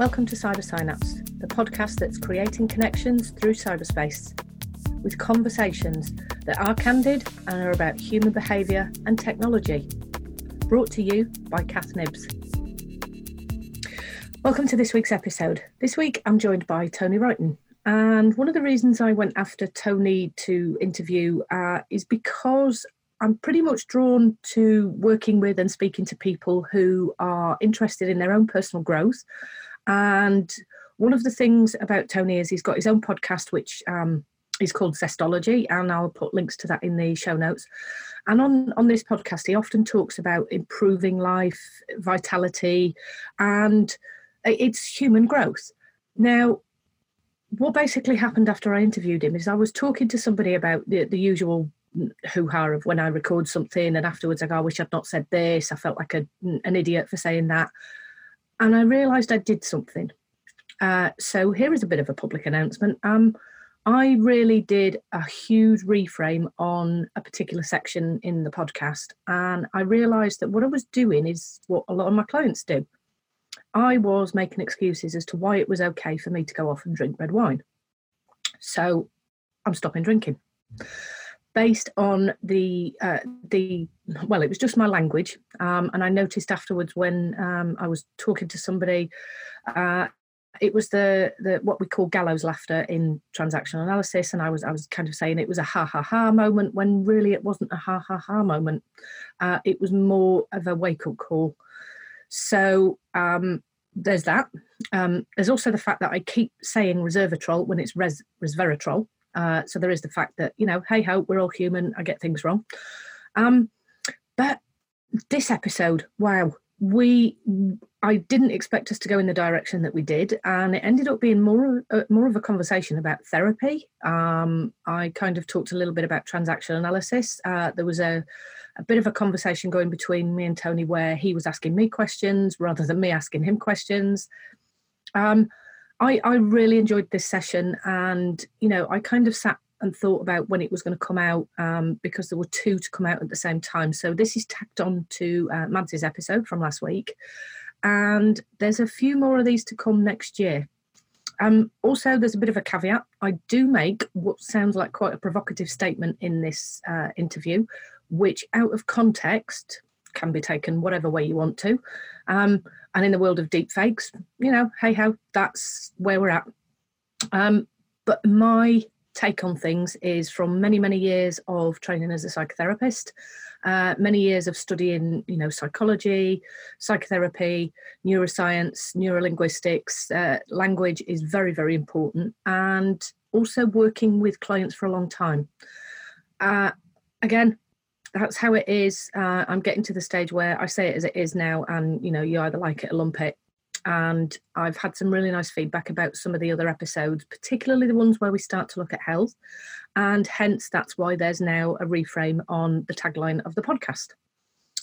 Welcome to Cyber Synapse, the podcast that's creating connections through cyberspace with conversations that are candid and are about human behaviour and technology. Brought to you by Kath Nibbs. Welcome to this week's episode. This week I'm joined by Tony Wrighton. And one of the reasons I went after Tony to interview uh, is because I'm pretty much drawn to working with and speaking to people who are interested in their own personal growth. And one of the things about Tony is he's got his own podcast, which um, is called Zestology, and I'll put links to that in the show notes. And on, on this podcast, he often talks about improving life, vitality, and it's human growth. Now, what basically happened after I interviewed him is I was talking to somebody about the, the usual hoo ha of when I record something, and afterwards I go, I wish I'd not said this. I felt like a, an idiot for saying that. And I realised I did something. Uh, so here is a bit of a public announcement. Um, I really did a huge reframe on a particular section in the podcast, and I realised that what I was doing is what a lot of my clients do. I was making excuses as to why it was okay for me to go off and drink red wine. So I'm stopping drinking based on the uh, the well, it was just my language, um, and I noticed afterwards when um, I was talking to somebody, uh, it was the the what we call gallows laughter in transactional analysis, and I was I was kind of saying it was a ha ha ha moment when really it wasn't a ha ha ha moment. Uh, it was more of a wake up call. So um, there's that. Um, there's also the fact that I keep saying resveratrol when it's res resveratrol uh, so there is the fact that, you know, hey ho, we're all human. I get things wrong. Um, but this episode, wow, we I didn't expect us to go in the direction that we did, and it ended up being more uh, more of a conversation about therapy. Um, I kind of talked a little bit about transactional analysis. Uh, there was a a bit of a conversation going between me and Tony where he was asking me questions rather than me asking him questions. Um, I, I really enjoyed this session and you know i kind of sat and thought about when it was going to come out um, because there were two to come out at the same time. So this is tacked on to uh, mads's episode from last week. And there's a few more of these to come next year. Um, also there's a bit of a caveat. I do make what sounds like quite a provocative statement in this uh, interview which out of context can be taken whatever way you want to. Um, and in the world of deep fakes, you know, hey ho, that's where we're at. Um, but my take on things is from many, many years of training as a psychotherapist, uh, many years of studying, you know, psychology, psychotherapy, neuroscience, neurolinguistics. Uh, language is very, very important, and also working with clients for a long time. Uh, again, that's how it is. Uh, I'm getting to the stage where I say it as it is now, and you know, you either like it or lump it. And I've had some really nice feedback about some of the other episodes, particularly the ones where we start to look at health. And hence, that's why there's now a reframe on the tagline of the podcast.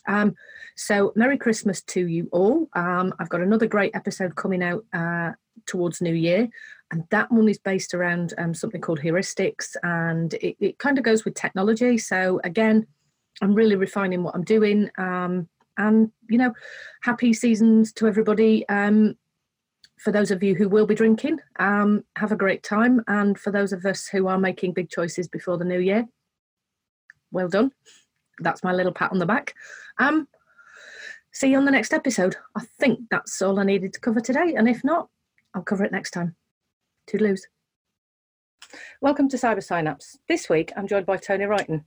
Um, so, Merry Christmas to you all. Um, I've got another great episode coming out uh, towards New Year, and that one is based around um, something called heuristics, and it, it kind of goes with technology. So, again, I'm really refining what I'm doing. Um, and, you know, happy seasons to everybody. Um, for those of you who will be drinking, um, have a great time. And for those of us who are making big choices before the new year, well done. That's my little pat on the back. Um, see you on the next episode. I think that's all I needed to cover today. And if not, I'll cover it next time. Toodaloos. Welcome to Cyber Synapse. This week I'm joined by Tony Wrighton.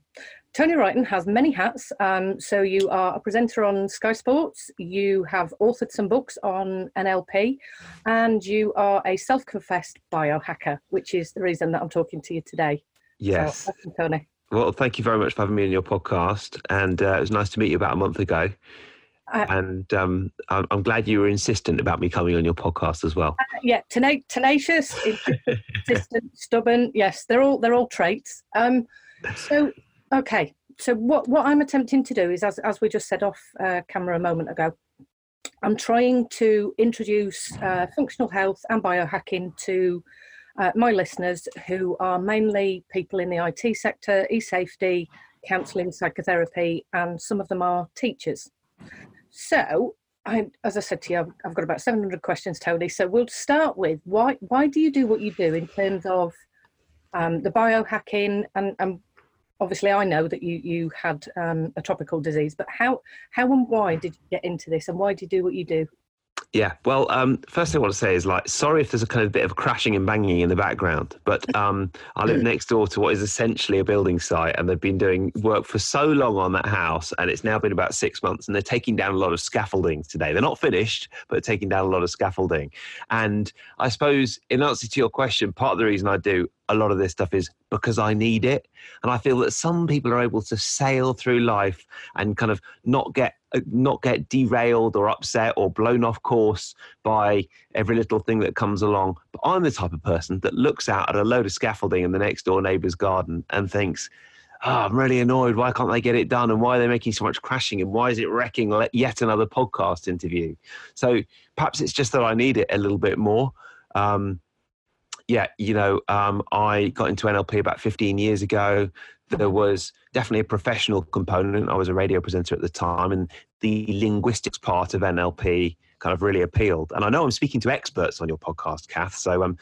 Tony Wrighton has many hats. Um, so you are a presenter on Sky Sports, you have authored some books on NLP, and you are a self-confessed biohacker, which is the reason that I'm talking to you today. Yes. So, welcome, Tony. Well, thank you very much for having me on your podcast, and uh, it was nice to meet you about a month ago. Uh, and um, I'm, glad you were insistent about me coming on your podcast as well. Uh, yeah, tena- tenacious, insistent, stubborn. Yes, they're all they're all traits. Um, so okay, so what what I'm attempting to do is, as as we just said off uh, camera a moment ago, I'm trying to introduce uh, functional health and biohacking to uh, my listeners who are mainly people in the IT sector, e-safety, counselling, psychotherapy, and some of them are teachers. So I, as I said to you, I've, I've got about 700 questions, Tony. So we'll start with why why do you do what you do in terms of um, the biohacking and, and obviously I know that you you had um, a tropical disease, but how how and why did you get into this, and why do you do what you do? Yeah, well, um, first thing I want to say is like, sorry if there's a kind of bit of crashing and banging in the background, but um, I live next door to what is essentially a building site, and they've been doing work for so long on that house, and it's now been about six months, and they're taking down a lot of scaffolding today. They're not finished, but taking down a lot of scaffolding. And I suppose, in answer to your question, part of the reason I do a lot of this stuff is because I need it. And I feel that some people are able to sail through life and kind of not get not get derailed or upset or blown off course by every little thing that comes along. But I'm the type of person that looks out at a load of scaffolding in the next door neighbour's garden and thinks, oh, I'm really annoyed. Why can't they get it done? And why are they making so much crashing? And why is it wrecking yet another podcast interview? So perhaps it's just that I need it a little bit more. Um, yeah, you know, um, I got into NLP about 15 years ago. There was definitely a professional component. I was a radio presenter at the time, and the linguistics part of NLP kind of really appealed. And I know I'm speaking to experts on your podcast, Kath. So, um,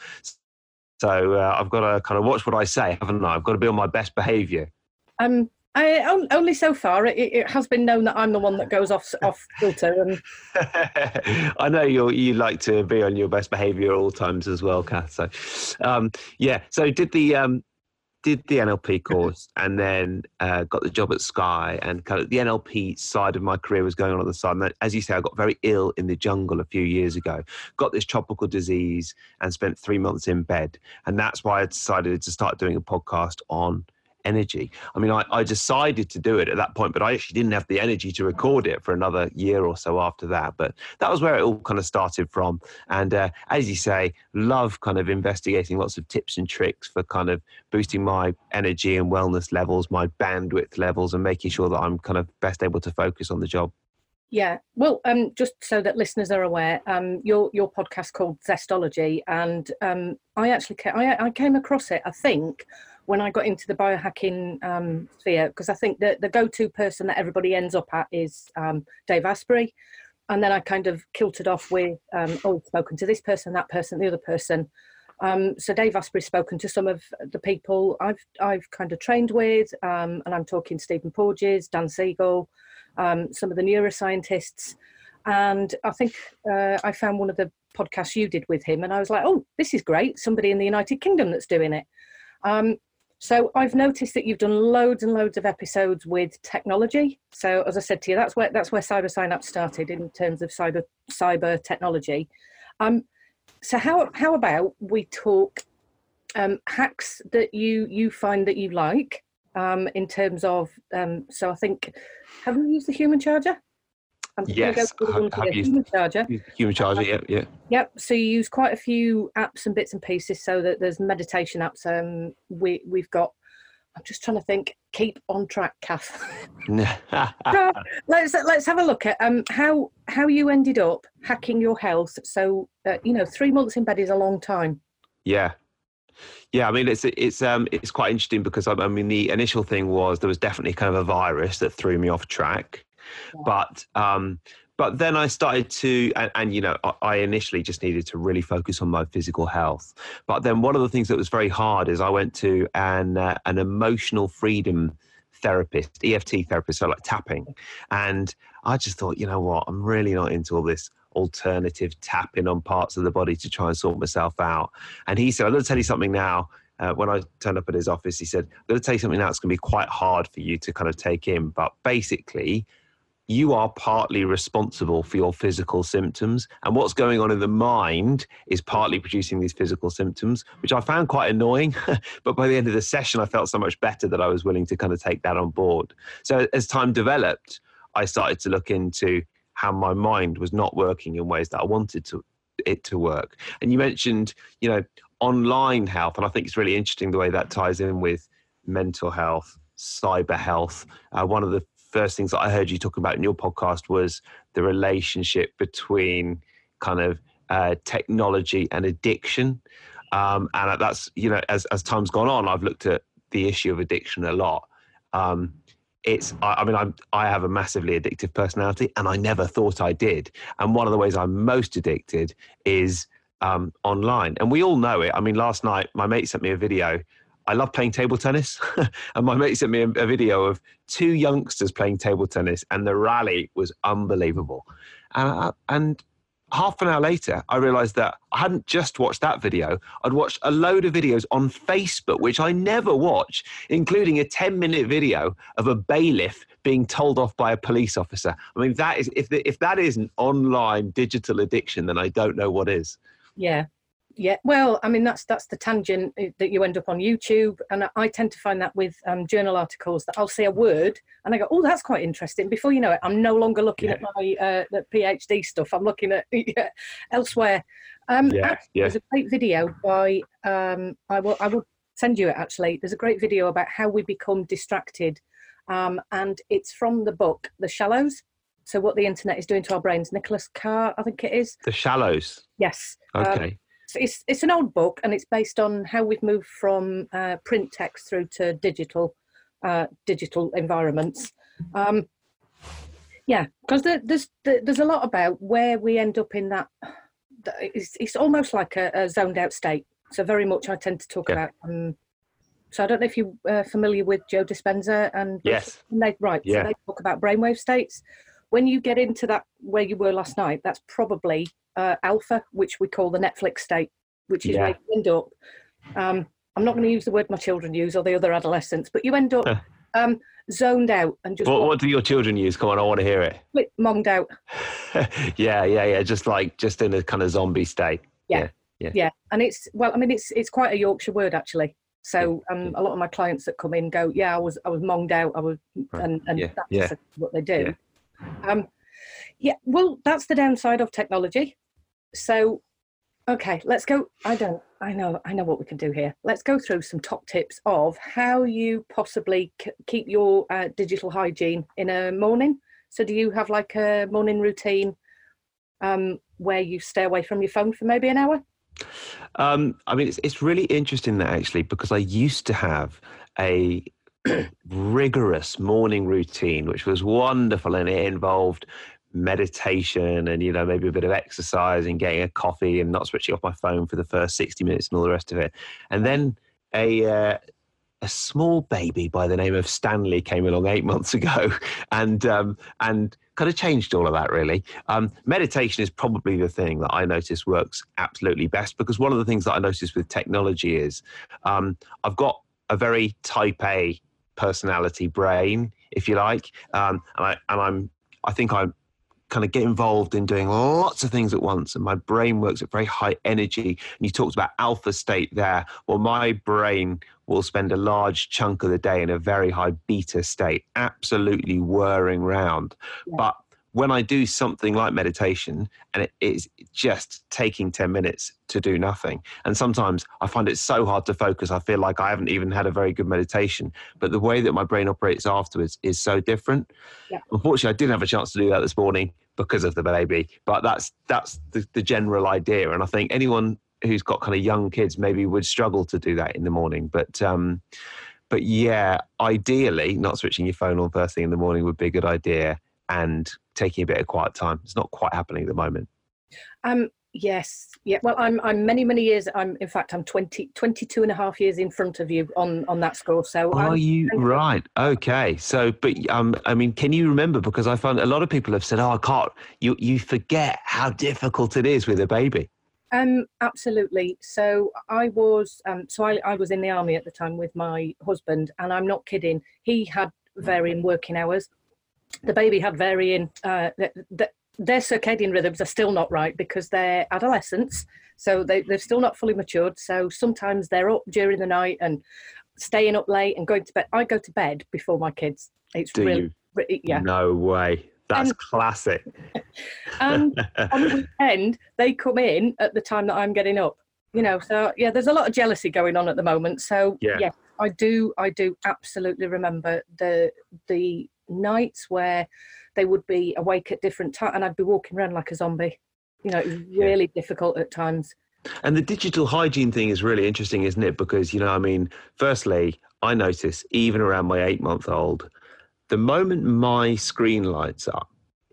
so uh, I've got to kind of watch what I say, haven't I? I've got to be on my best behaviour. Um, I, only so far. It, it, has been known that I'm the one that goes off off filter. And I know you you like to be on your best behaviour at all times as well, Kath. So, um, yeah. So did the um, did the NLP course and then uh, got the job at Sky and kind of the NLP side of my career was going on at the side. And as you say, I got very ill in the jungle a few years ago, got this tropical disease and spent three months in bed. And that's why I decided to start doing a podcast on energy. I mean, I, I decided to do it at that point, but I actually didn't have the energy to record it for another year or so after that. But that was where it all kind of started from. And uh, as you say, love kind of investigating lots of tips and tricks for kind of boosting my energy and wellness levels, my bandwidth levels, and making sure that I'm kind of best able to focus on the job. Yeah, well, um, just so that listeners are aware, um, your your podcast called Zestology, and um, I actually ca- I, I came across it. I think when I got into the biohacking um, sphere, because I think that the go-to person that everybody ends up at is um, Dave Asprey, and then I kind of kilted off with, um, oh, spoken to this person, that person, the other person. Um, so Dave Asprey's spoken to some of the people I've I've kind of trained with, um, and I'm talking Stephen Porges, Dan Siegel, um, some of the neuroscientists, and I think uh, I found one of the podcasts you did with him, and I was like, oh, this is great, somebody in the United Kingdom that's doing it. Um, so I've noticed that you've done loads and loads of episodes with technology. So as I said to you, that's where that's where Cyber Synapse started in terms of cyber cyber technology. Um, so how how about we talk um, hacks that you you find that you like um, in terms of um, so I think have you used the human charger? I'm yes, go have, have human charger. Human charger, yeah, yeah. Yep. So you use quite a few apps and bits and pieces. So that there's meditation apps. Um, we we've got. I'm just trying to think. Keep on track, Kath. let's let's have a look at um how how you ended up hacking your health. So uh, you know, three months in bed is a long time. Yeah, yeah, I mean it's it's um it's quite interesting because I, I, mean the initial thing was there was definitely kind of a virus that threw me off track, but um, but then I started to, and, and, you know, I initially just needed to really focus on my physical health. But then one of the things that was very hard is I went to an uh, an emotional freedom therapist, EFT therapist, so like tapping, and I just thought, you know what, I'm really not into all this alternative tapping on parts of the body to try and sort myself out. And he said, I'm going to tell you something now. Uh, when I turned up at his office, he said, I'm going to tell you something now that's going to be quite hard for you to kind of take in. But basically, you are partly responsible for your physical symptoms. And what's going on in the mind is partly producing these physical symptoms, which I found quite annoying. but by the end of the session, I felt so much better that I was willing to kind of take that on board. So as time developed, I started to look into how my mind was not working in ways that I wanted to it to work. And you mentioned, you know, online health, and I think it's really interesting the way that ties in with mental health, cyber health. Uh, one of the first things that I heard you talk about in your podcast was the relationship between kind of uh, technology and addiction. Um, and that's, you know, as, as time's gone on, I've looked at the issue of addiction a lot. Um, it's I, I mean I'm I have a massively addictive personality and I never thought I did. And one of the ways I'm most addicted is um, online. And we all know it. I mean, last night my mate sent me a video. I love playing table tennis, and my mate sent me a, a video of two youngsters playing table tennis, and the rally was unbelievable. And, half an hour later, I realized that I hadn't just watched that video. I'd watched a load of videos on Facebook, which I never watch, including a 10 minute video of a bailiff being told off by a police officer. I mean, that is, if, the, if that isn't online digital addiction, then I don't know what is. Yeah, yeah, well, I mean that's that's the tangent eh, that you end up on YouTube, and I tend to find that with um, journal articles that I'll see a word and I go, "Oh, that's quite interesting." Before you know it, I'm no longer looking yeah. at my uh, the PhD stuff. I'm looking at yeah, elsewhere. Um, yeah, yeah. There's a great video by um, I will I will send you it actually. There's a great video about how we become distracted, um, and it's from the book The Shallows. So what the internet is doing to our brains. Nicholas Carr, I think it is. The Shallows. Yes. Um, okay it's it's an old book and it's based on how we've moved from uh, print text through to digital uh, digital environments. Um, yeah, because there, there's there's a lot about where we end up in that. It's, it's almost like a, a zoned out state. So very much I tend to talk yeah. about. Um, so I don't know if you're uh, familiar with Joe Dispenza and yes, they, right. Yeah. So they talk about brainwave states. When you get into that where you were last night, that's probably uh, alpha, which we call the Netflix state, which is yeah. where you end up. Um, I'm not going to use the word my children use or the other adolescents, but you end up um, zoned out and just. What, what, do your children use? Come on, I want to hear it. Monged out. yeah, yeah, yeah. Just like just in a kind of zombie state. Yeah. yeah, yeah, yeah. And it's well, I mean, it's it's quite a Yorkshire word actually. So um, a lot of my clients that come in go, yeah, I was I was monged out. I was, right. and and yeah. that's yeah. what they do. Um, yeah, well, that's the downside of technology. So, okay, let's go. I don't, I know, I know what we can do here. Let's go through some top tips of how you possibly c- keep your uh, digital hygiene in a morning. So, do you have like a morning routine um, where you stay away from your phone for maybe an hour? Um, I mean, it's it's really interesting that actually because I used to have a rigorous morning routine, which was wonderful, and it involved meditation and you know maybe a bit of exercise and getting a coffee and not switching off my phone for the first 60 minutes and all the rest of it. And then a uh, a small baby by the name of Stanley came along eight months ago and um, and kind of changed all of that really. Um, meditation is probably the thing that I notice works absolutely best because one of the things that I notice with technology is um, I've got a very type A personality brain if you like. Um, and, I, and I'm I think I'm kind of get involved in doing lots of things at once and my brain works at very high energy. And you talked about alpha state there. Well my brain will spend a large chunk of the day in a very high beta state absolutely whirring round. Yeah. but when I do something like meditation and it is just taking 10 minutes to do nothing, and sometimes I find it so hard to focus, I feel like I haven't even had a very good meditation. But the way that my brain operates afterwards is so different. Yeah. Unfortunately, I didn't have a chance to do that this morning because of the baby, but that's that's the, the general idea. And I think anyone who's got kind of young kids maybe would struggle to do that in the morning. But um, but yeah, ideally, not switching your phone on first thing in the morning would be a good idea and taking a bit of quiet time. It's not quite happening at the moment. Um, yes. Yeah. Well, I'm, I'm many, many years. I'm, in fact, I'm 20, 22 and a half years in front of you on, on that score. So are I'm, you right? Okay. So, but, um, I mean, can you remember, because I find a lot of people have said, oh, I can't, you, you forget how difficult it is with a baby. Um, absolutely. So I was, um, so I, I was in the army at the time with my husband, and I'm not kidding. He had varying working hours the baby had varying uh, their circadian rhythms are still not right because they're adolescents so they, they're still not fully matured. So sometimes they're up during the night and staying up late and going to bed. I go to bed before my kids. It's Do really, really yeah. No way. That's and, classic. And on the weekend they come in at the time that i'm getting up you know so yeah there's a lot of jealousy going on at the moment. So yeah, yeah i do i do absolutely remember the the nights where they would be awake at different times and I'd be walking around like a zombie. You know, it was really yeah. difficult at times. And the digital hygiene thing is really interesting, isn't it? Because, you know, I mean, firstly, I notice even around my eight month old, the moment my screen lights up,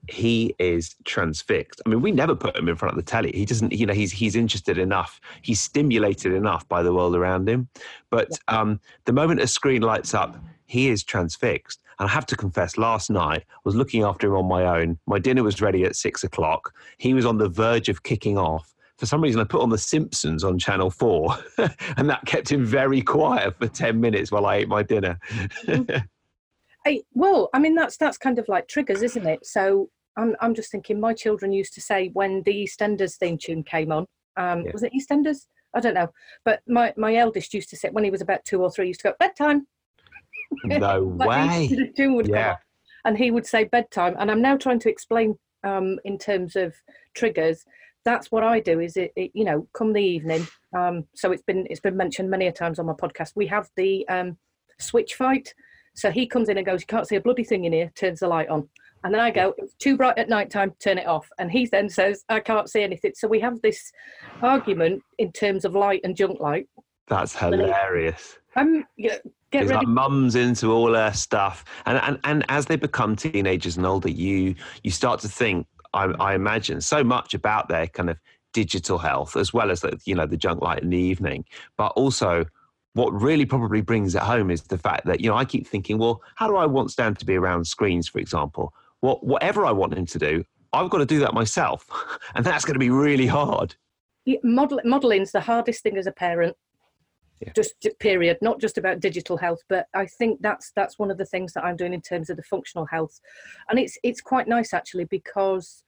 he is transfixed. I mean, we never put him in front of the telly. He doesn't, you know, he's he's interested enough, he's stimulated enough by the world around him. But um, the moment a screen lights up, he is transfixed. And I have to confess, last night I was looking after him on my own. My dinner was ready at six o'clock. He was on the verge of kicking off. For some reason, I put on The Simpsons on Channel 4, and that kept him very quiet for 10 minutes while I ate my dinner. Hey, well, I mean that's that's kind of like triggers, isn't it? So I'm I'm just thinking. My children used to say when the EastEnders theme tune came on, um, Yeah. was it EastEnders? I don't know, but my my eldest used to say when he was about two or three, used to go bedtime. No way. the tune would come Yeah. and he would say bedtime. And I'm now trying to explain um, in terms of triggers. That's what I do. Is it, it you know come the evening? Um, so it's been it's been mentioned many a times on my podcast. We have the um, switch fight. So he comes in and goes, "You can't see a bloody thing in here." Turns the light on, and then I go, "It's too bright at night time. Turn it off." And he then says, "I can't see anything." So we have this argument in terms of light and junk light. That's hilarious. Um, yeah, get It's ready. like mum's into all her stuff, and, and and as they become teenagers and older, you you start to think. I, I imagine so much about their kind of digital health, as well as the, you know the junk light in the evening, but also what really probably brings it home is the fact that you know I keep thinking, well, how do I want Stan to be around screens, for example? What whatever I want him to do, I've got to do that myself, and that's going to be really hard. Yeah, model, modeling's the hardest thing as a parent Yeah. just period not just about digital health but i think that's that's one of the things that i'm doing in terms of the functional health and it's it's quite nice actually because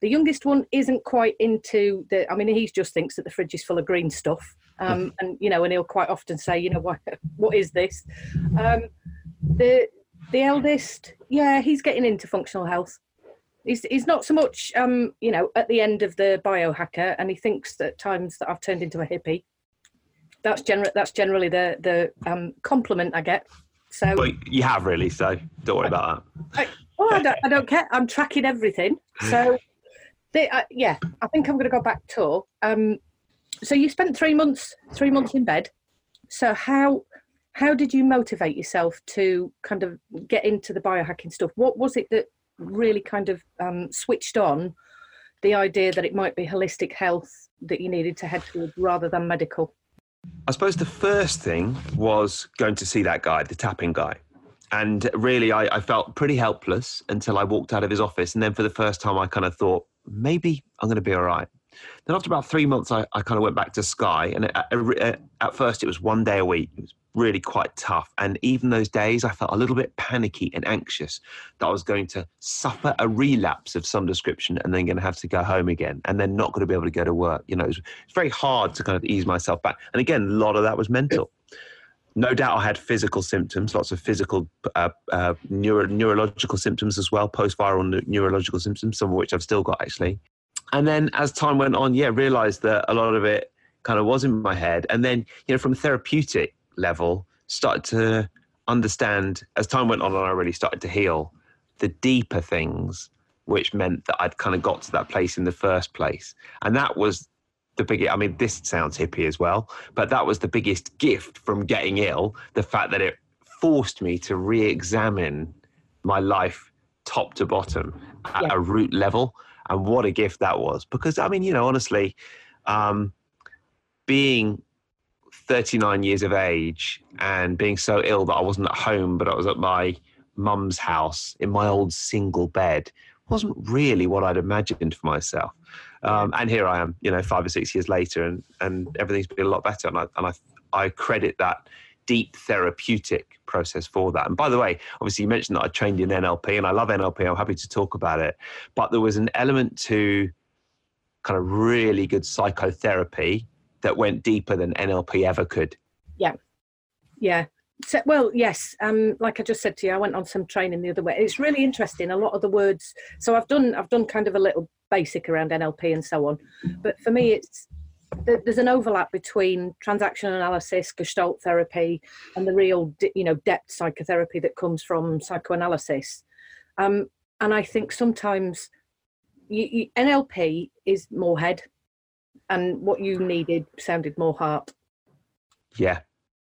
the youngest one isn't quite into the i mean he just thinks that the fridge is full of green stuff um, and you know and he'll quite often say you know what what is this um, the the eldest yeah he's getting into functional health He's, he's not so much, um, you know, at the end of the biohacker, and he thinks at times that I've turned into a hippie. That's general. That's generally the the um, compliment I get. So, But you have really, so don't worry about that. oh, I don't, I don't care. I'm tracking everything. So, they, uh, yeah, I think I'm going to go back to. Um, so you spent three months, three months in bed. So how how did you motivate yourself to kind of get into the biohacking stuff? What was it that really kind of um, switched on the idea that it might be holistic health that you needed to head towards rather than medical? I suppose the first thing was going to see that guy, the tapping guy. And really, I, I felt pretty helpless until I walked out of his office. And then for the first time, I kind of thought, maybe I'm going to be all right. Then after about three months, I, I kind of went back to Sky. And at, at, first, it was one day a week. It was really quite tough. And even those days, I felt a little bit panicky and anxious that I was going to suffer a relapse of some description and then going to have to go home again and then not going to be able to go to work. You know, it it's very hard to kind of ease myself back. And again, a lot of that was mental. No doubt I had physical symptoms, lots of physical, uh, uh, neuro- neurological symptoms as well, post viral ne- neurological symptoms, some of which I've still got actually. And then as time went on, yeah, realized that a lot of it kind of was in my head. And then, you know, from therapeutic level, started to understand as time went on and I really started to heal the deeper things, which meant that I'd kind of got to that place in the first place. And that was the biggest, I mean, this sounds hippie as well, but that was the biggest gift from getting ill the fact that it forced me to re examine my life top to bottom at Yeah. a root level. And what a gift that was. Because, I mean, you know, honestly, um, being 39 years of age and being so ill that I wasn't at home, but I was at my mum's house in my old single bed wasn't really what I'd imagined for myself. Um, and here I am, you know, five or six years later, and, and everything's been a lot better. And I, and I, I credit that deep therapeutic process for that. And by the way, obviously, you mentioned that I trained in NLP, and I love NLP. I'm happy to talk about it. But there was an element to kind of really good psychotherapy that went deeper than NLP ever could. Yeah. Yeah. So, well, yes. Um, like I just said to you, I went on some training the other way. It's really interesting. A lot of the words. So I've done. I've done kind of a little basic around NLP and so on. But for me, it's there's an overlap between transaction analysis, Gestalt therapy, and the real, you know, depth psychotherapy that comes from psychoanalysis. Um, and I think sometimes you, you, NLP is more head, and what you needed sounded more heart. Yeah.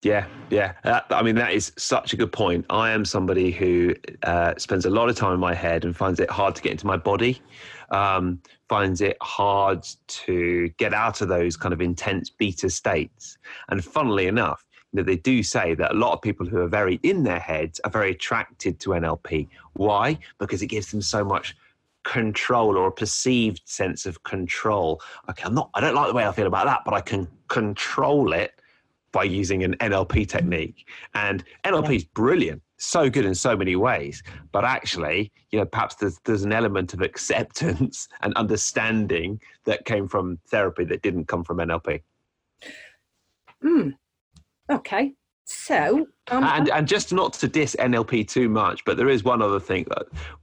Yeah, yeah. Uh, I mean, that is such a good point. I am somebody who uh, spends a lot of time in my head and finds it hard to get into my body, um, finds it hard to get out of those kind of intense beta states. And funnily enough, you know, they do say that a lot of people who are very in their heads are very attracted to NLP. Why? Because it gives them so much control or a perceived sense of control. Okay, I'm not, I don't like the way I feel about that, but I can control it by using an NLP technique. And NLP is brilliant, so good in so many ways. But actually, you know, perhaps there's there's an element of acceptance and understanding that came from therapy that didn't come from NLP. Hmm. Okay. So, um, and and just not to diss NLP too much, but there is one other thing,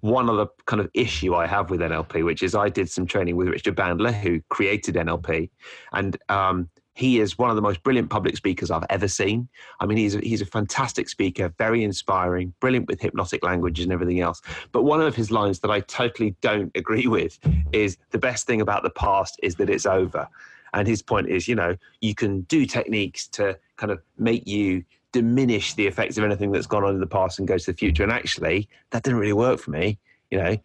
one other kind of issue I have with NLP, which is I did some training with Richard Bandler, who created NLP, and um, he is one of the most brilliant public speakers I've ever seen. I mean, he's a, he's a fantastic speaker, very inspiring, brilliant with hypnotic languages and everything else. But one of his lines that I totally don't agree with is the best thing about the past is that it's over. And his point is, you know, you can do techniques to kind of make you diminish the effects of anything that's gone on in the past and go to the future. And actually, that didn't really work for me. You know,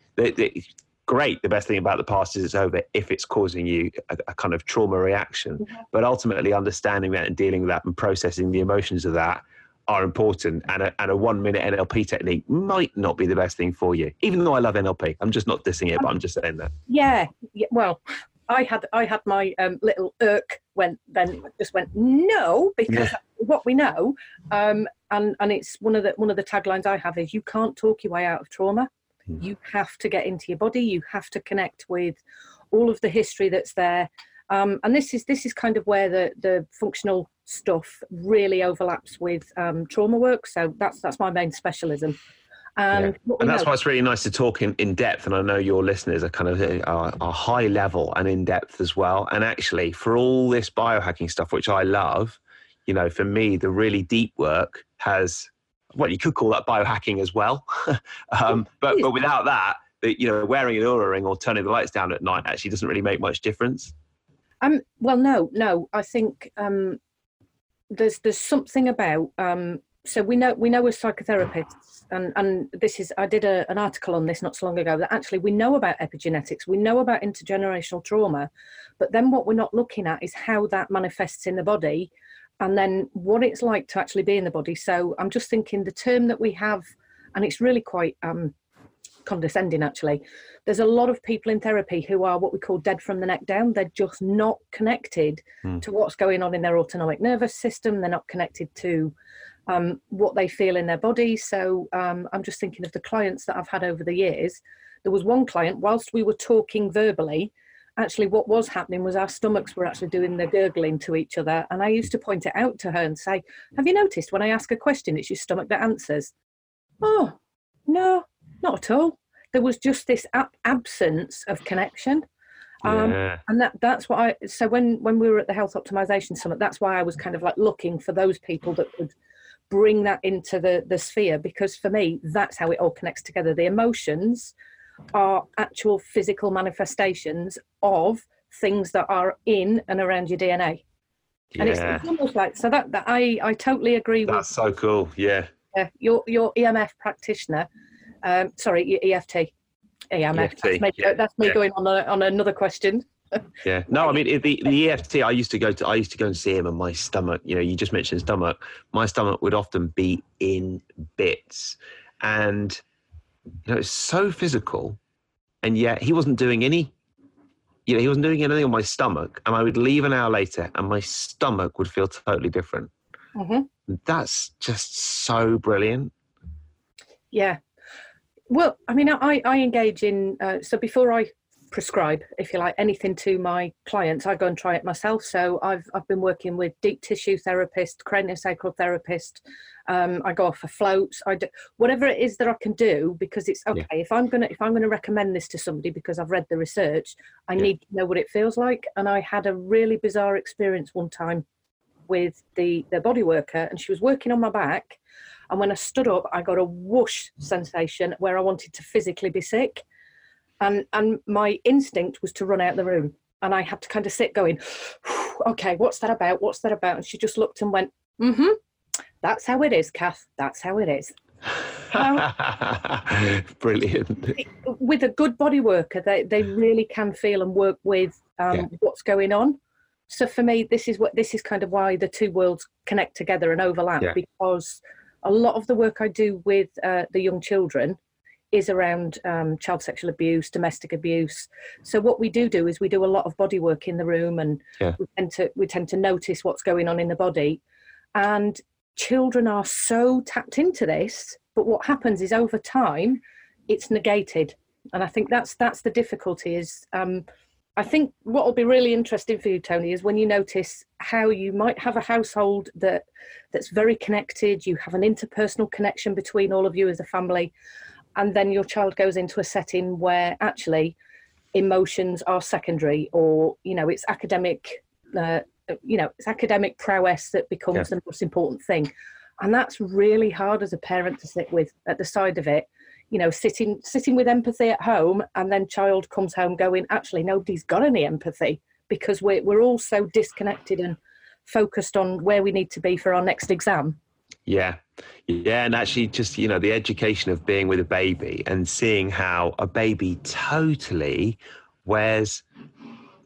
great. The best thing about the past is it's over if it's causing you a, a kind of trauma reaction. Mm-hmm. But ultimately, understanding that and dealing with that and processing the emotions of that are important. And a, and a one minute NLP technique might not be the best thing for you, even though I love NLP. I'm just not dissing it, but I'm just saying that. Yeah. yeah well, I had I had my um, little irk when then just went no because yeah. what we know um, and and it's one of the one of the taglines I have is you can't talk your way out of trauma. Mm. You have to get into your body. You have to connect with all of the history that's there. Um, and this is this is kind of where the the functional stuff really overlaps with um, trauma work. So that's that's my main specialism. And, yeah. and that's know, why it's really nice to talk in, in depth. And I know your listeners are kind of uh, are, are high level and in depth as well. And actually, for all this biohacking stuff, which I love, you know, for me, the really deep work has well, you could call that biohacking as well. um, but but without that, the, you know, wearing an Oura ring or turning the lights down at night actually doesn't really make much difference. Um, well, no, no. I think um, there's there's something about. Um, so we know we know as psychotherapists, and and this is I did a, an article on this not so long ago that actually we know about epigenetics, we know about intergenerational trauma, but then what we're not looking at is how that manifests in the body and then what it's like to actually be in the body. So I'm just thinking the term that we have, and it's really quite um, condescending actually. There's a lot of people in therapy who are what we call dead from the neck down. They're just not connected mm. to what's going on in their autonomic nervous system. They're not connected to um, what they feel in their body. So um, I'm just thinking of the clients that I've had over the years. There was one client, whilst we were talking verbally, actually what was happening was our stomachs were actually doing the gurgling to each other and i used to point it out to her and say have you noticed when i ask a question it's your stomach that answers oh no not at all there was just this ab- absence of connection um, yeah. and that that's what i so when when we were at the health optimization summit that's why i was kind of like looking for those people that could bring that into the the sphere because for me that's how it all connects together the emotions are actual physical manifestations of things that are in and around your DNA. Yeah. And it's, it's, almost like so that, that I I totally agree That's with. That's so cool. Yeah. Uh, your your EMF practitioner, um, sorry, your EFT, EMF. EFT, that's me, yeah. that's me yeah. going on a, on another question. Yeah. No, I mean the the EFT. I used to go to. I used to go and see him, and my stomach. You know, you just mentioned stomach. My stomach would often be in bits, and you know, it's so physical, and yet he wasn't doing any. You know, he wasn't doing anything on my stomach, and I would leave an hour later, and my stomach would feel totally different. Mm-hmm. That's just so brilliant. Yeah. Well, I mean, I, I engage in, uh, so before I prescribe, if you like, anything to my clients. I go and try it myself. So I've I've been working with deep tissue therapist, craniosacral therapist. Um, I go off for floats. I do whatever it is that I can do because it's okay. Yeah. If I'm gonna if I'm gonna recommend this to somebody because I've read the research, I yeah. need to know what it feels like. And I had a really bizarre experience one time with the the body worker, and she was working on my back. And when I stood up, I got a whoosh sensation where I wanted to physically be sick and and my instinct was to run out the room and i had to kind of sit going okay what's that about what's that about and she just looked and went mm-hmm that's how it is, Kath. That's how it is. Brilliant. With a good body worker, they, they really can feel and work with um, yeah. what's going on. So for me, this is what this is kind of why the two worlds connect together and overlap yeah. because a lot of the work I do with uh, the young children is around um, child sexual abuse, domestic abuse. So what we do do is we do a lot of body work in the room, and yeah. we tend to we tend to notice what's going on in the body, and children are so tapped into this. But what happens is over time, it's negated, and I think that's that's the difficulty. Is um, I think what will be really interesting for you, Tony, is when you notice how you might have a household that that's very connected. You have an interpersonal connection between all of you as a family, and then your child goes into a setting where actually emotions are secondary, or you know, it's academic. Uh, you know, it's academic prowess that becomes yeah. the most important thing, and that's really hard as a parent to sit with at the side of it you know sitting sitting with empathy at home and then child comes home going actually nobody's got any empathy because we're, we're all so disconnected and focused on where we need to be for our next exam yeah yeah and actually just you know the education of being with a baby and seeing how a baby totally wears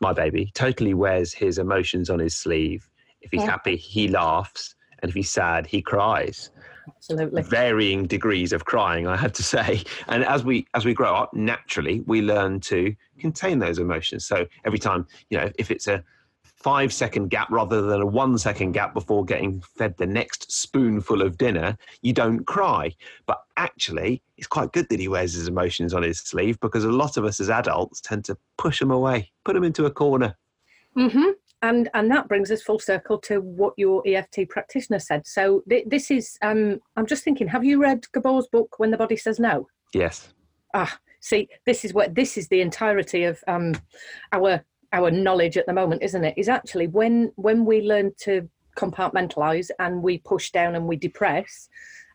my baby totally wears his emotions on his sleeve. If he's yeah. happy he laughs and if he's sad he cries. Absolutely. Varying degrees of crying i had to say. And as we as we grow up naturally we learn to contain those emotions. So every time you know if it's a five second gap rather than a one second gap before getting fed the next spoonful of dinner, you don't cry. But actually, it's quite good that he wears his emotions on his sleeve because a lot of us as adults tend to push them away, put them into a corner. Mm-hmm and and that brings us full circle to what your EFT practitioner said. So th- this is um, I'm just thinking. Have you read Gabor's book When the Body Says No? Yes. Ah, see, this is what this is the entirety of um, our our knowledge at the moment, isn't it? Is actually when when we learn to compartmentalize and we push down and we depress.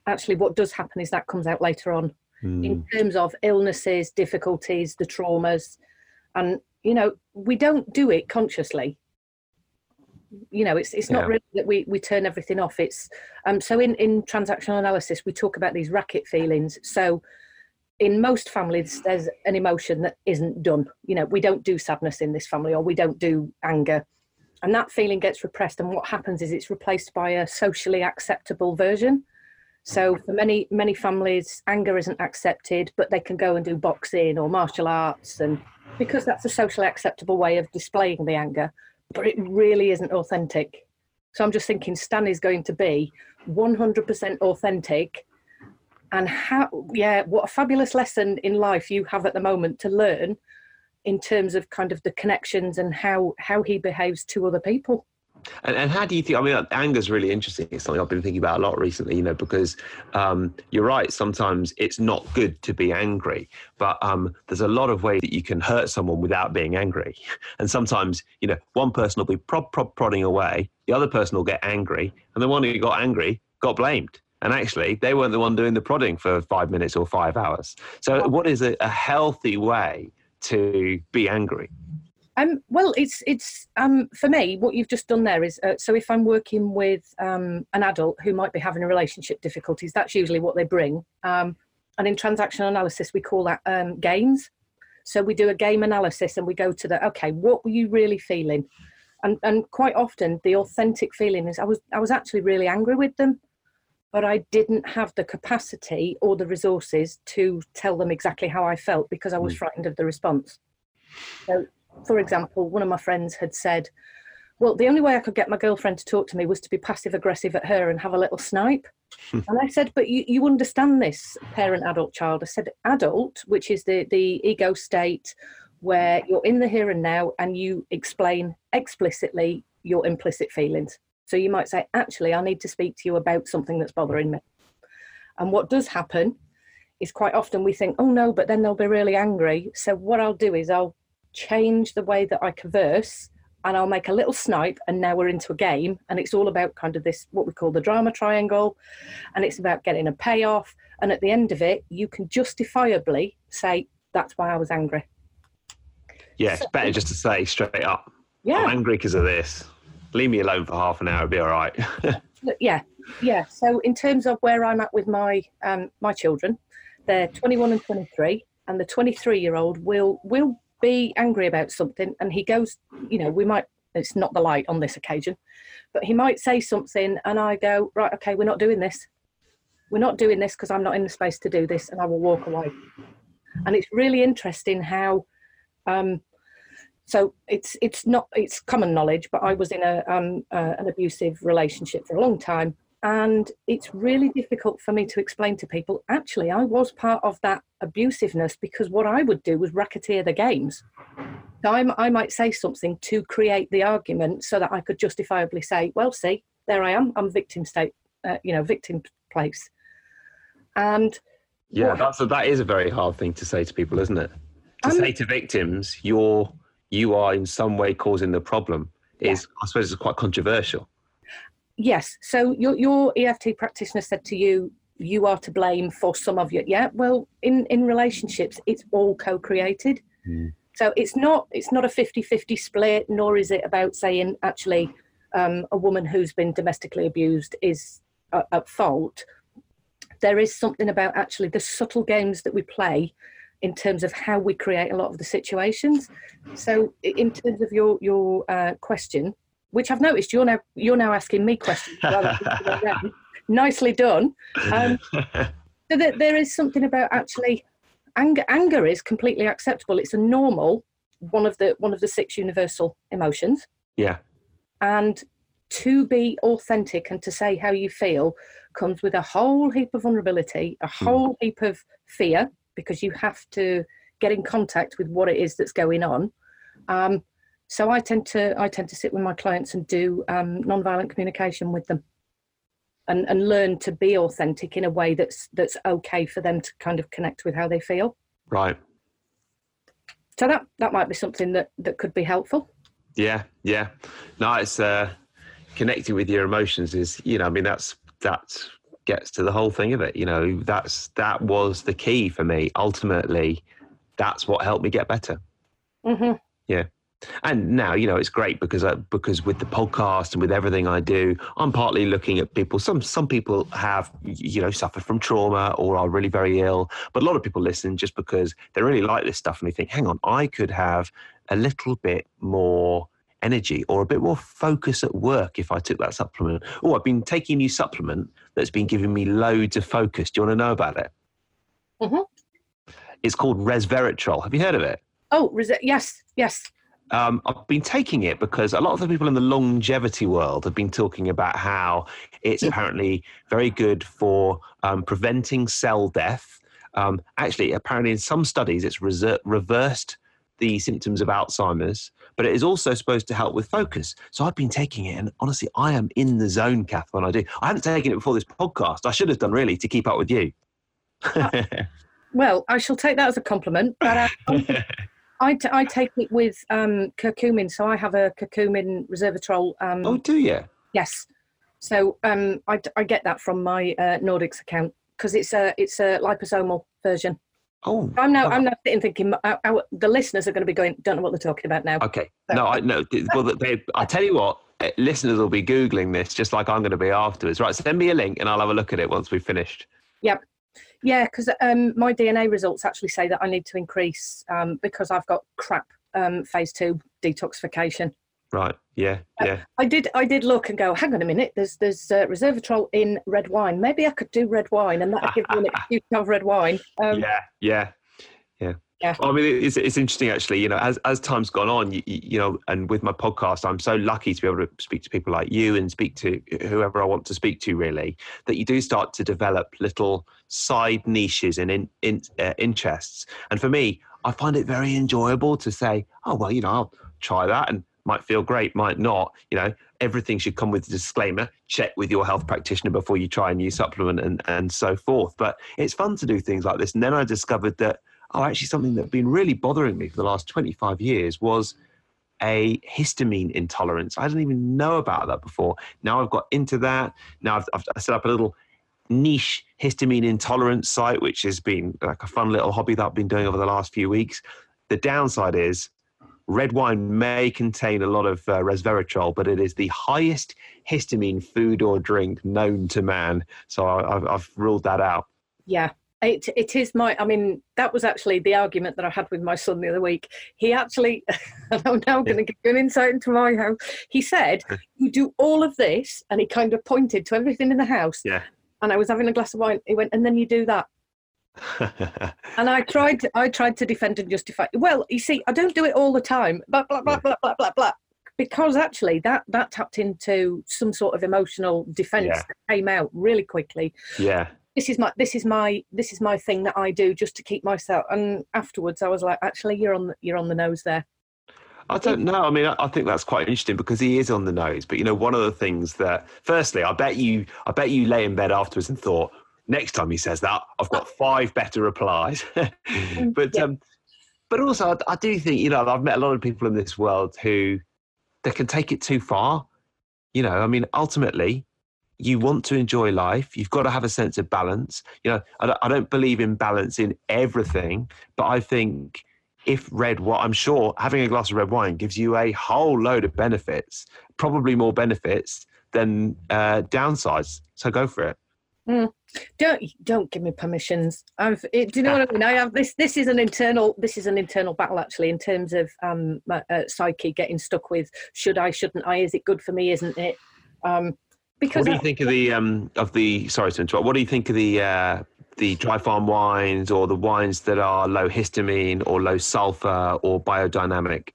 Actually, what does happen is that comes out later on mm. in terms of illnesses, difficulties, the traumas, and you know we don't do it consciously you know it's it's not yeah. really that we we turn everything off it's um so in in transactional analysis we talk about these racket feelings so in most families there's an emotion that isn't done you know we don't do sadness in this family or we don't do anger and that feeling gets repressed and what happens is it's replaced by a socially acceptable version so for many many families anger isn't accepted but they can go and do boxing or martial arts and because that's a socially acceptable way of displaying the anger but it really isn't authentic. So I'm just thinking Stan is going to be 100% authentic. And how, yeah, what a fabulous lesson in life you have at the moment to learn in terms of kind of the connections and how how he behaves to other people. And, and how do you think? I mean, anger is really interesting. It's something I've been thinking about a lot recently. You know, because um, you're right. Sometimes it's not good to be angry, but um, there's a lot of ways that you can hurt someone without being angry. And sometimes, you know, one person will be prod, prod, prodding away, the other person will get angry, and the one who got angry got blamed. And actually, they weren't the one doing the prodding for five minutes or five hours. So, what is a, a healthy way to be angry? Um, well, it's it's um, for me. What you've just done there is uh, so if I'm working with um, an adult who might be having a relationship difficulties, that's usually what they bring. Um, and in transactional analysis, we call that um, games. So we do a game analysis and we go to the okay, what were you really feeling? And and quite often the authentic feeling is I was I was actually really angry with them, but I didn't have the capacity or the resources to tell them exactly how I felt because I was mm. frightened of the response. So for example, one of my friends had said, well, the only way I could get my girlfriend to talk to me was to be passive aggressive at her and have a little snipe. and I said, but you, you understand this, parent, adult, child. I said, adult, which is the, the ego state where you're in the here and now and you explain explicitly your implicit feelings. So you might say, actually, I need to speak to you about something that's bothering me. And what does happen is quite often we think, oh no, but then they'll be really angry. So what I'll do is I'll change the way that I converse and I'll make a little snipe and now we're into a game and it's all about kind of this what we call the drama triangle and it's about getting a payoff and at the end of it you can justifiably say that's why I was angry. Yeah, so, it's better just to say straight up. Yeah. I'm angry because of this. Leave me alone for half an hour, it'll be all right. yeah, yeah. So in terms of where I'm at with my um, my children, they're 21 and 23, and the 23 year old will will be angry about something, and he goes, you know, we might. It's not the light on this occasion, but he might say something, and I go, right, okay, we're not doing this. We're not doing this because I'm not in the space to do this, and I will walk away. And it's really interesting how um, so it's it's not it's common knowledge but i was in a um, uh, an abusive relationship for a long time. And it's really difficult for me to explain to people actually i was part of that abusiveness because what i would do was racketeer the games. So I, I might say something to create the argument so that i could justifiably say well see there i am i'm victim state uh, you know victim place. And yeah that's a, that is a very hard thing to say to people isn't it? To um, say to victims you're you are in some way causing the problem is yeah. I suppose it's quite controversial. Yes. So your your EFT practitioner said to you, you are to blame for some of your yeah. Well, in in relationships, it's all co-created. Mm. So it's not it's not a 50-50 split, nor is it about saying actually um, a woman who's been domestically abused is at fault. There is something about actually the subtle games that we play in terms of how we create a lot of the situations. So, in terms of your your uh, question, which I've noticed you're now you're now asking me questions. Nicely done. Um, so that there is something about actually anger. Anger is completely acceptable. It's a normal one of the one of the six universal emotions. Yeah. And to be authentic and to say how you feel comes with a whole heap of vulnerability, a hmm. whole mm. heap of fear, because you have to get in contact with what it is that's going on. Um, so I tend to I tend to sit with my clients and do um, nonviolent communication with them, and and learn to be authentic in a way that's that's okay for them to kind of connect with how they feel. Right. So that that might be something that that could be helpful. Yeah, yeah. No, it's uh, connecting with your emotions is you know I mean that's that's gets to the whole thing of it. You know, that's that was the key for me. Ultimately, that's what helped me get better. Mm-hmm. Yeah. And now, you know, it's great because I, because with the podcast and with everything I do, I'm partly looking at people. Some some people have, you know, suffered from trauma or are really very ill, but a lot of people listen just because they really like this stuff and they think, hang on, I could have a little bit more energy or a bit more focus at work if I took that supplement. Oh, I've been taking a new supplement that's been giving me loads of focus. Do you want to know about it? Mm-hmm. It's called resveratrol. Have you heard of it? Oh, res- yes, yes. Um, I've been taking it because a lot of the people in the longevity world have been talking about how it's apparently very good for um, preventing cell death. Um, actually, apparently, in some studies, it's reversed the symptoms of Alzheimer's but it is also supposed to help with focus. So I've been taking it, and honestly, I am in the zone, Kath, when I do. I haven't taken it before this podcast. I should have done really to keep up with you. uh, well, I shall take that as a compliment. But uh, I, t- I take it with um, curcumin, so I have a curcumin resveratrol. Um, oh, do you? Yes. So um, I, I get that from my uh, Nordics account because it's a it's a liposomal version. Oh, I'm now. I'm now sitting thinking. Our, our, the listeners are going to be going. Don't know what they're talking about now. Okay. So. No, I no. Well, they, I tell you what. Eh, listeners will be googling this just like I'm going to be afterwards. Right. Send me a link and I'll have a look at it once we've finished. Yep. Yeah, because um, my DNA results actually say that I need to increase um, because I've got crap um, phase two detoxification. Right. Yeah. Uh, yeah. I did. I did look and go. Hang on a minute. There's there's uh, resveratrol in red wine. Maybe I could do red wine, and that'd give me an excuse to have red wine. Um, yeah. Yeah. Yeah. Yeah. Well, I mean, it's, it's interesting actually. You know, as as time's gone on, you, you know, and with my podcast, I'm so lucky to be able to speak to people like you and speak to whoever I want to speak to. Really, that you do start to develop little side niches and in, in uh, interests. And for me, I find it very enjoyable to say, oh well, you know, I'll try that and might feel great, might not. You know, everything should come with a disclaimer. Check with your health practitioner before you try a new supplement and, and so forth. But it's fun to do things like this. And then I discovered that, oh, actually, something that had been really bothering me for the last 25 years was a histamine intolerance. I didn't even know about that before. Now I've got into that. Now I've, I've set up a little niche histamine intolerance site, which has been like a fun little hobby that I've been doing over the last few weeks. The downside is red wine may contain a lot of uh, resveratrol, but it is the highest histamine food or drink known to man. So I, I've ruled that out. Yeah, it, it is my i mean that was actually the argument that i had with my son the other week. He actually i'm now going to give you an insight into my house he said you do all of this and he kind of pointed to everything in the house. Yeah. And i was having a glass of wine he went and then you do that and I tried to, I tried to defend and justify. Well, you see, I don't do it all the time. Blah blah blah blah blah blah blah. Because actually, that that tapped into some sort of emotional defense Yeah. that came out really quickly. yeah. This is my this is my this is my thing that I do just to keep myself. And afterwards, I was like, actually, you're on you're on the nose there. I don't know. I mean, I think that's quite interesting because he is on the nose. But you know, one of the things that, firstly, I bet you, I bet you lay in bed afterwards and thought, next time he says that, I've got five better replies. but, Yeah. um, but also, I, I do think you know, I've met a lot of people in this world who they can take it too far. You know, I mean, ultimately, you want to enjoy life. You've got to have a sense of balance. You know, I don't, I don't believe in balance in everything, but I think if red wine, I'm sure having a glass of red wine gives you a whole load of benefits, probably more benefits than uh, downsides. So go for it. Don't don't give me permissions. I've it, do you know what I mean? I have this. This is an internal. This is an internal battle actually in terms of um my, uh, psyche getting stuck with should I, shouldn't I? Is it good for me? Isn't it? Um, because What do you I- think of the um, of the? Sorry to interrupt. What do you think of the uh, the dry farm wines or the wines that are low histamine or low sulfur or biodynamic?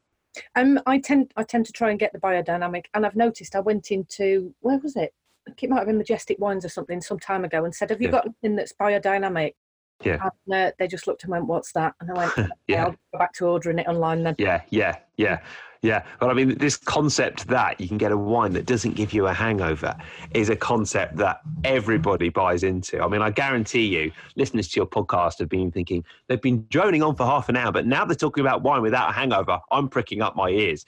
Um, I tend I tend to try and get the biodynamic, and I've noticed I went into where was it? I think it might have been Majestic Wines or something some time ago, and said, "Have you Yeah. got anything that's biodynamic?" Yeah. And uh, they just looked and went, "What's that?" And I went, "Okay, Yeah. "I'll go back to ordering it online then." Yeah, yeah, yeah, yeah. But I mean, this concept that you can get a wine that doesn't give you a hangover is a concept that everybody buys into. I mean, I guarantee you, listeners to your podcast have been thinking they've been droning on for half an hour, but now they're talking about wine without a hangover. I'm pricking up my ears.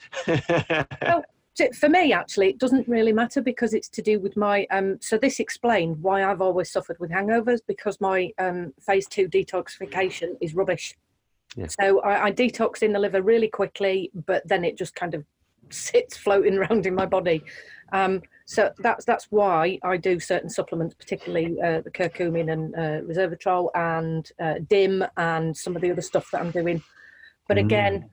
So for me, actually, it doesn't really matter because it's to do with my. Um, so this explained why I've always suffered with hangovers because my um, phase two detoxification is rubbish. Yeah. So I, I detox in the liver really quickly, but then it just kind of sits floating around in my body. Um, so that's that's why I do certain supplements, particularly uh, the curcumin and uh, resveratrol and uh, DIM and some of the other stuff that I'm doing. But Mm. again,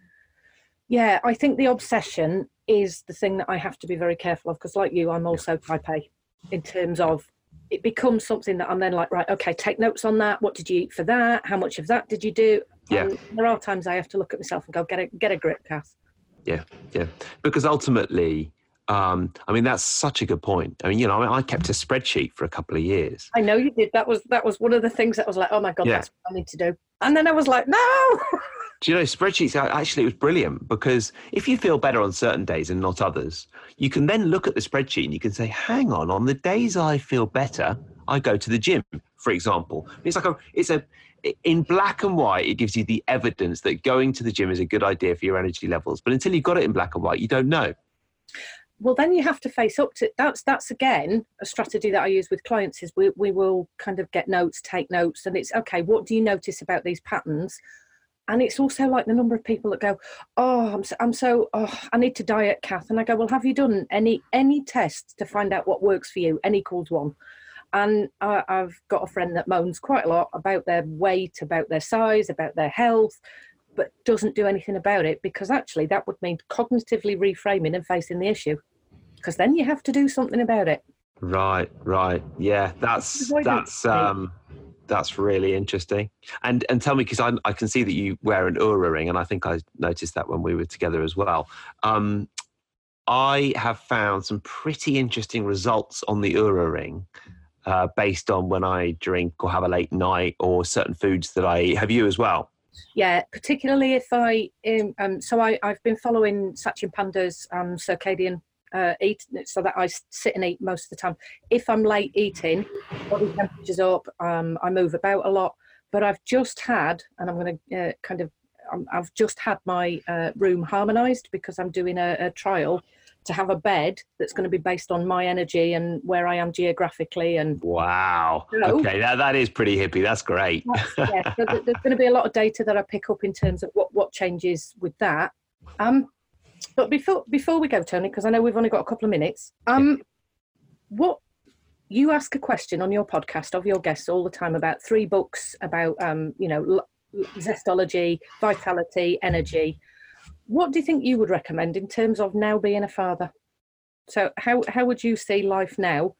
yeah, I think the obsession is the thing that I have to be very careful of because, like you, I'm also type A in terms of it becomes something that I'm then like, right, okay, take notes on that. What did you eat for that? How much of that did you do? Yeah. And there are times I have to look at myself and go, get a get a grip, Kath. Yeah, yeah. Because ultimately, um, I mean, that's such a good point. I mean, you know, I, I kept a spreadsheet for a couple of years. I know you did. That was that was one of the things that was like, oh my god, Yeah. that's what I need to do. And then I was like, no. Do you know spreadsheets? Actually, it was brilliant because if you feel better on certain days and not others, you can then look at the spreadsheet and you can say, "Hang on, on the days I feel better, I go to the gym." For example, it's like a, it's a, in black and white. It gives you the evidence that going to the gym is a good idea for your energy levels. But until you've got it in black and white, you don't know. well then you have to face up to that's that's again a strategy that i use with clients is we, we will kind of get notes take notes and it's okay what do you notice about these patterns and it's also like the number of people that go oh i'm so, I'm so oh, i need to diet kath. And i go well have you done any any tests to find out what works for you? N equals one? And I, i've got a friend that moans quite a lot about their weight about their size about their health but doesn't do anything about it because actually that would mean cognitively reframing and facing the issue because then you have to do something about it. Right, right. Yeah, that's that's um that's really interesting. And and tell me because I I can see that you wear an Oura ring, and I think I noticed that when we were together as well. Um, I have found some pretty interesting results on the Oura ring. Uh, based on when I drink or have a late night or certain foods that I eat. Have you as well? yeah particularly if i um, um so i i've been following Satchin Panda's um circadian uh, eat so that I sit and eat most of the time. If I'm late eating, body temperature's up, um, I move about a lot. But I've just had, and I'm going to uh, kind of, um, I've just had my uh, room harmonised because I'm doing a, a trial to have a bed that's going to be based on my energy and where I am geographically and Wow. Okay, that, that is pretty hippie. That's great. That's- yeah, so there's going to be a lot of data that I pick up in terms of what what changes with that. Um, but before before we go, Tony, because I know we've only got a couple of minutes. Um, what you ask a question on your podcast of your guests all the time about three books about um, you know zestology, vitality, energy. What do you think you would recommend in terms of now being a father? So how how would you see life now?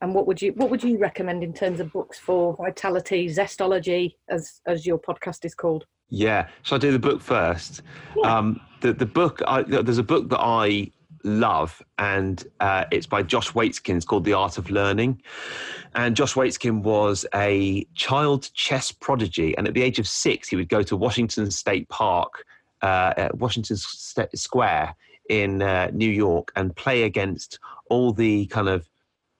And what would you what would you recommend in terms of books for vitality, zestology, as as your podcast is called? Yeah, so I do the book first. Yeah. Um, the the book I, there's a book that I love, and uh, it's by Josh Waitzkin. It's called The Art of Learning. And Josh Waitzkin was a child chess prodigy, and at the age of six, he would go to Washington State Park, uh, Washington Square in uh, New York, and play against all the kind of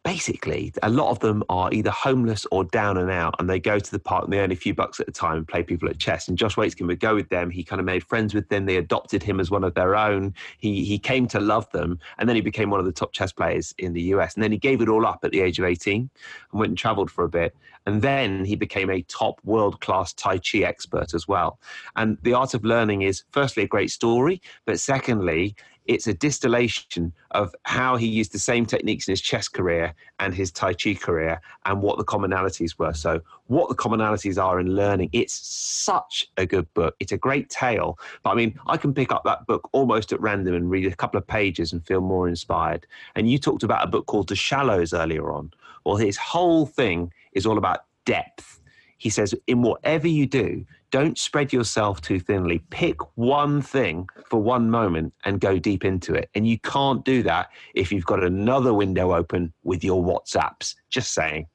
basically a lot of them are either homeless or down and out and they go to the park and they earn a few bucks at a time and play people at chess. And josh waitzkin would go with them. He kind of made friends with them. They adopted him as one of their own. He he came to love them and then he became one of the top chess players in the us and then he gave it all up at the age of 18 and went and traveled for a bit. And then he became a top world class tai chi expert as well. And the art of learning is firstly a great story but secondly it's a distillation of how he used the same techniques in his chess career and his Tai Chi career and what the commonalities were. So, what the commonalities are in learning. It's such a good book. It's a great tale. But I mean, I can pick up that book almost at random and read a couple of pages and feel more inspired. And you talked about a book called The Shallows earlier on. Well, his whole thing is all about depth. He says, in whatever you do, don't spread yourself too thinly. Pick one thing for one moment and go deep into it. And you can't do that if you've got another window open with your WhatsApps. Just saying.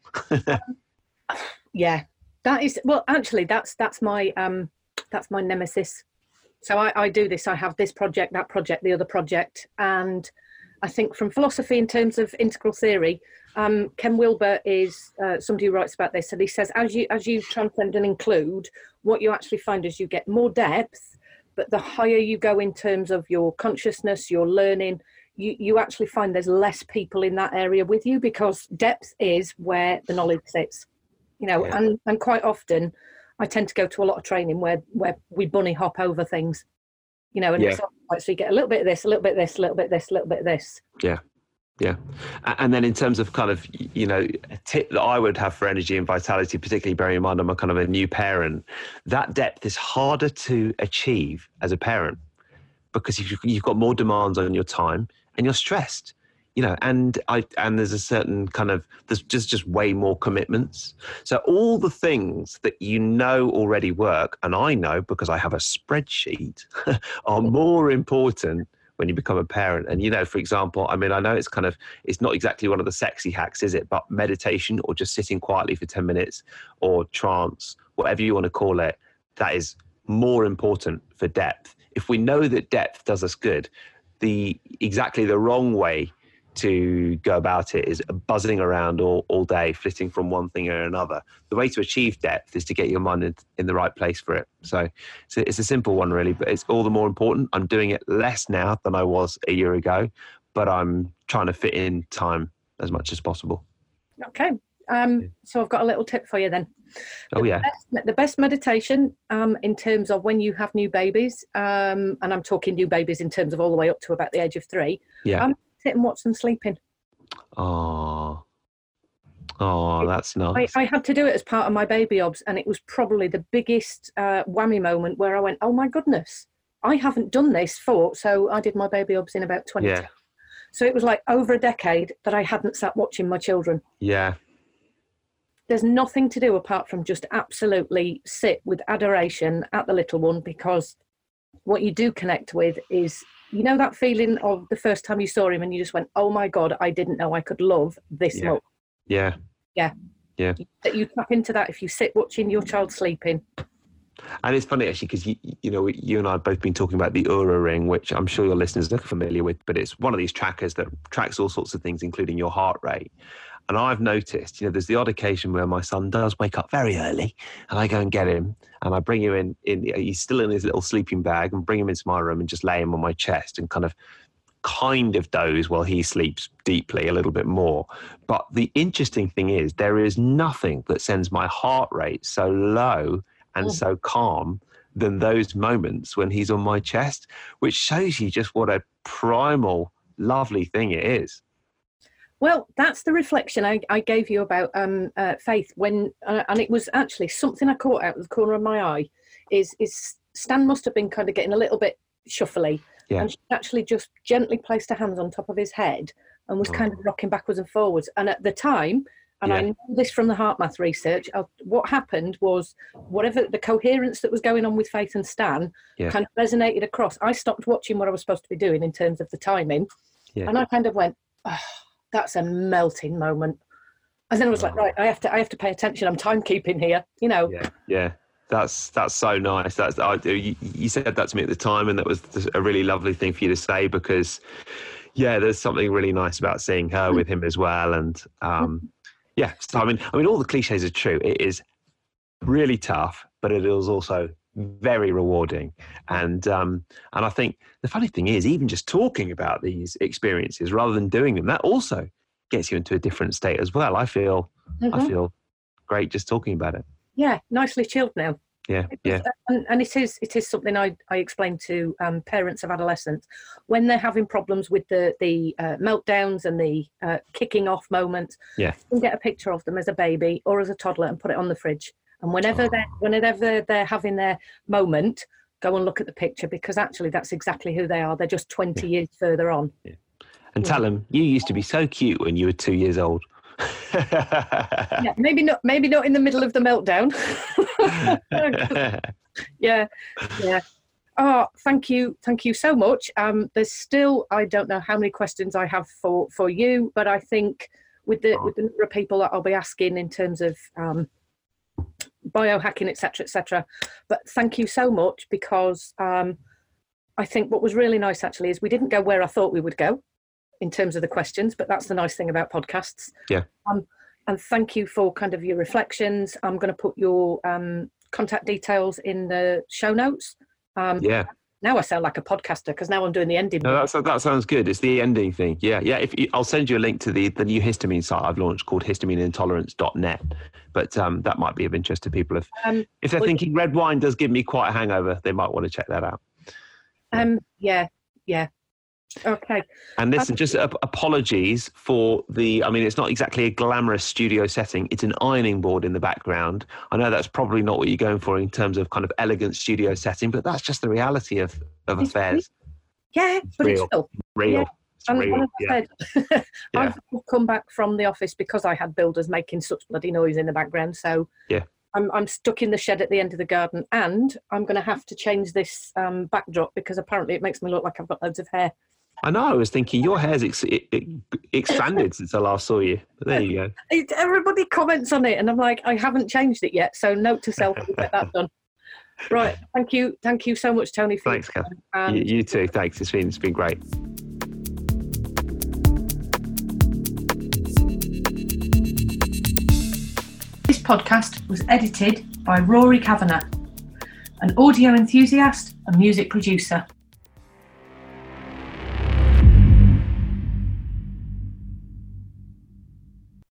yeah, that is well. Actually, that's that's my um that's my nemesis. So I, I do this. I have this project, that project, the other project, and I think from philosophy in terms of integral theory, um, Ken Wilber is uh, somebody who writes about this, and he says as you as you transcend and include, what you actually find is you get more depth, but the higher you go in terms of your consciousness, your learning, you you actually find there's less people in that area with you because depth is where the knowledge sits, you know, yeah. and and quite often. I tend to go to a lot of training where where we bunny hop over things, you know, and yeah. so you get a little bit of this, a little bit of this, a little bit of this, a little bit of this. Yeah. Yeah. And then in terms of kind of, you know, a tip that I would have for energy and vitality, particularly bearing in mind I'm a kind of a new parent, that depth is harder to achieve as a parent because you've got more demands on your time and you're stressed, you know, and I, and there's a certain kind of, there's just, just way more commitments. So all the things that you know already work, and I know because I have a spreadsheet, are more important when you become a parent. And you know, for example, I mean, I know it's kind of it's not exactly one of the sexy hacks, is it? But meditation or just sitting quietly for 10 minutes or trance, whatever you want to call it, that is more important for depth. If we know that depth does us good, the exactly the wrong way to go about it is buzzing around all, all day, flitting from one thing or another. The way to achieve depth is to get your mind in, in the right place for it. So, so it's a simple one, really, but it's all the more important. I'm doing it less now than I was a year ago, but I'm trying to fit in time as much as possible. Okay. Um, so I've got a little tip for you then. The oh yeah. Best, the best meditation um, in terms of when you have new babies, um, and I'm talking new babies in terms of all the way up to about the age of three. Yeah. Sit and watch them sleeping. Oh, oh, that's nice. I, I, had to do it as part of my baby obs, and it was probably the biggest uh, whammy moment where I went, "Oh my goodness, I haven't done this for." So I did my baby obs in about twenty. Yeah. So it was like over a decade that I hadn't sat watching my children. Yeah. There's nothing to do apart from just absolutely sit with adoration at the little one because what you do connect with is you know that feeling of the first time you saw him and you just went, "Oh my god, I didn't know I could love this yeah. much." Yeah. Yeah. Yeah. That you tap into that if you sit watching your child sleeping. And it's funny actually because you, you know you and I have both been talking about the Oura ring, which I'm sure your listeners are familiar with, but it's one of these trackers that tracks all sorts of things, including your heart rate. And I've noticed, you know, there's the odd occasion where my son does wake up very early, and I go and get him, and I bring him in. In he's still in his little sleeping bag, and bring him into my room and just lay him on my chest and kind of, kind of doze while he sleeps deeply a little bit more. But the interesting thing is, there is nothing that sends my heart rate so low and mm. so calm than those moments when he's on my chest, which shows you just what a primal, lovely thing it is. Well, that's the reflection I, I gave you about um, uh, faith when, uh, and it was actually something I caught out of the corner of my eye. Is is Stan must have been kind of getting a little bit shuffly, Yeah. and she actually just gently placed her hands on top of his head and was kind of rocking backwards and forwards. And at the time, and I know this from the HeartMath research, uh, what happened was whatever the coherence that was going on with Faith and Stan Yeah. kind of resonated across. I stopped watching what I was supposed to be doing in terms of the timing, Yeah. and I kind of went, oh, "That's a melting moment." And then I was like, Oh. "Right, I have to, I have to pay attention. I'm timekeeping here." You know, Yeah, yeah. That's that's so nice. That's I, you, you said that to me at the time, and that was a really lovely thing for you to say because, yeah, there's something really nice about seeing her with him as well, and um, yeah. So I mean, I mean, all the cliches are true. It is really tough, but it is also very rewarding, and um, and I think the funny thing is, even just talking about these experiences rather than doing them, that also gets you into a different state as well. I feel I Mhm. feel great just talking about it. yeah, nicely chilled now. Yeah, yeah. and, and it is it is something I, I explain to um, parents of adolescents when they're having problems with the the uh, meltdowns and the uh, kicking off moments. Yeah. you can get a picture of them as a baby or as a toddler and put it on the fridge. And whenever Oh. they're whenever they're having their moment, go and look at the picture because actually that's exactly who they are. They're just twenty years further on. and tell them you used to be so cute when you were two years old. Yeah, maybe not maybe not in the middle of the meltdown. yeah yeah oh thank you thank you so much um there's still i don't know how many questions i have for for you but i think with the with the number of people that i'll be asking in terms of um biohacking etc etc but thank you so much because um i think what was really nice actually is we didn't go where i thought we would go in terms of the questions but that's the nice thing about podcasts Yeah. um and thank you for kind of your reflections i'm going to put your um contact details in the show notes. Um, yeah, Now I sound like a podcaster because now I'm doing the ending. no, that's, that sounds good. It's the ending thing. Yeah, yeah. If you, I'll send you a link to the the new histamine site I've launched called histamineintolerance.net. But um, that might be of interest to people if Um, if they're well- thinking red wine does give me quite a hangover, they might want to check that out. um, yeah, yeah. Okay. And listen, just ap- apologies for the. I mean, it's not exactly a glamorous studio setting. It's an ironing board in the background. I know that's probably not what you're going for in terms of kind of elegant studio setting, but that's just the reality of of It's affairs. Yeah, but real. it's still. Real. Yeah. It's And, real. Yeah. Said, Yeah. I've come back from the office because I had builders making such bloody noise in the background. So Yeah. I'm, I'm stuck in the shed at the end of the garden, and I'm going to have to change this um, backdrop because apparently it makes me look like I've got loads of hair. I know. I was thinking your hair's ex- it, it expanded since I last saw you. But there you go. It- Everybody comments on it, and I'm like, I haven't changed it yet. So note to self, we'll get that done. Right. Thank you. Thank you so much, Tony. For Thanks, Kath. You, you too. Thanks. It's been it's been great. This podcast was edited by Rory Kavanagh, an audio enthusiast and music producer.